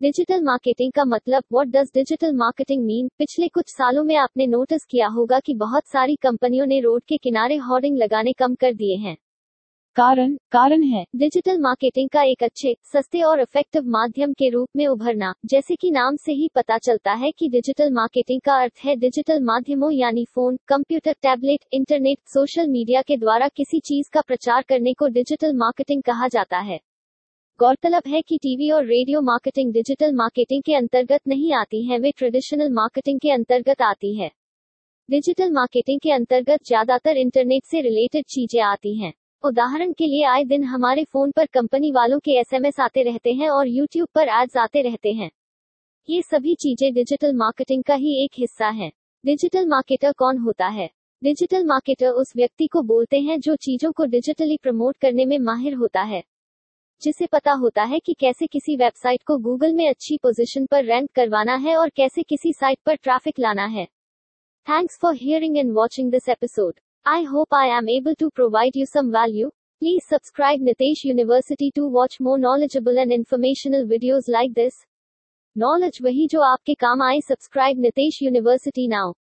Digital marketing का मतलब what does digital marketing mean पिछले कुछ सालों में आपने नोटिस किया होगा कि बहुत सारी कंपनियों ने रोड के किनारे होर्डिंग लगाने कम कर दिए हैं। कारण कारण है। डिजिटल मार्केटिंग का एक अच्छे सस्ते और इफ़ेक्टिव माध्यम के रूप में उभरना जैसे कि नाम से ही पता चलता है कि डिजिटल मार्केटिंग का अर्थ है डिजिटल माध्यमों यानी phone computer tablet internet social media के द्वारा किसी चीज़ का प्रचार करने को डिजिटल मार्केटिंग कहा जाता है। गौरतलब है कि टीवी और रेडियो मार्केटिंग डिजिटल मार्केटिंग के अंतर्गत नहीं आती हैं, वे ट्रेडिशनल मार्केटिंग के अंतर्गत आती है। डिजिटल मार्केटिंग के अंतर्गत ज़्यादातर इंटरनेट से रिलेटेड चीज़ें आती हैं। उदाहरण के लिए आए दिन हमारे फ़ोन पर कंपनी वालों के एसएमएस आते रहते हैं और यूट्यूब पर एड्स आते रहते हैं। ये सभी चीज़ें डिजिटल मार्केटिंग का ही एक हिस्सा है। डिजिटल मार्केटर कौन होता है? डिजिटल मार्केटर उस व्यक्ति को बोलते हैं जो चीज़ों को डिजिटली प्रमोट करने में माहिर होता है। जिसे पता होता है कि कैसे किसी वेबसाइट को गूगल में अच्छी पोजीशन पर रैंक करवाना है और कैसे किसी साइट पर ट्रैफ़िक लाना है। Thanks for hearing and watching this episode I hope I am able to provide you some value please subscribe Nitesh university to watch more knowledgeable and informational videos like this knowledge वही जो आपके काम आए। Subscribe Nitesh university now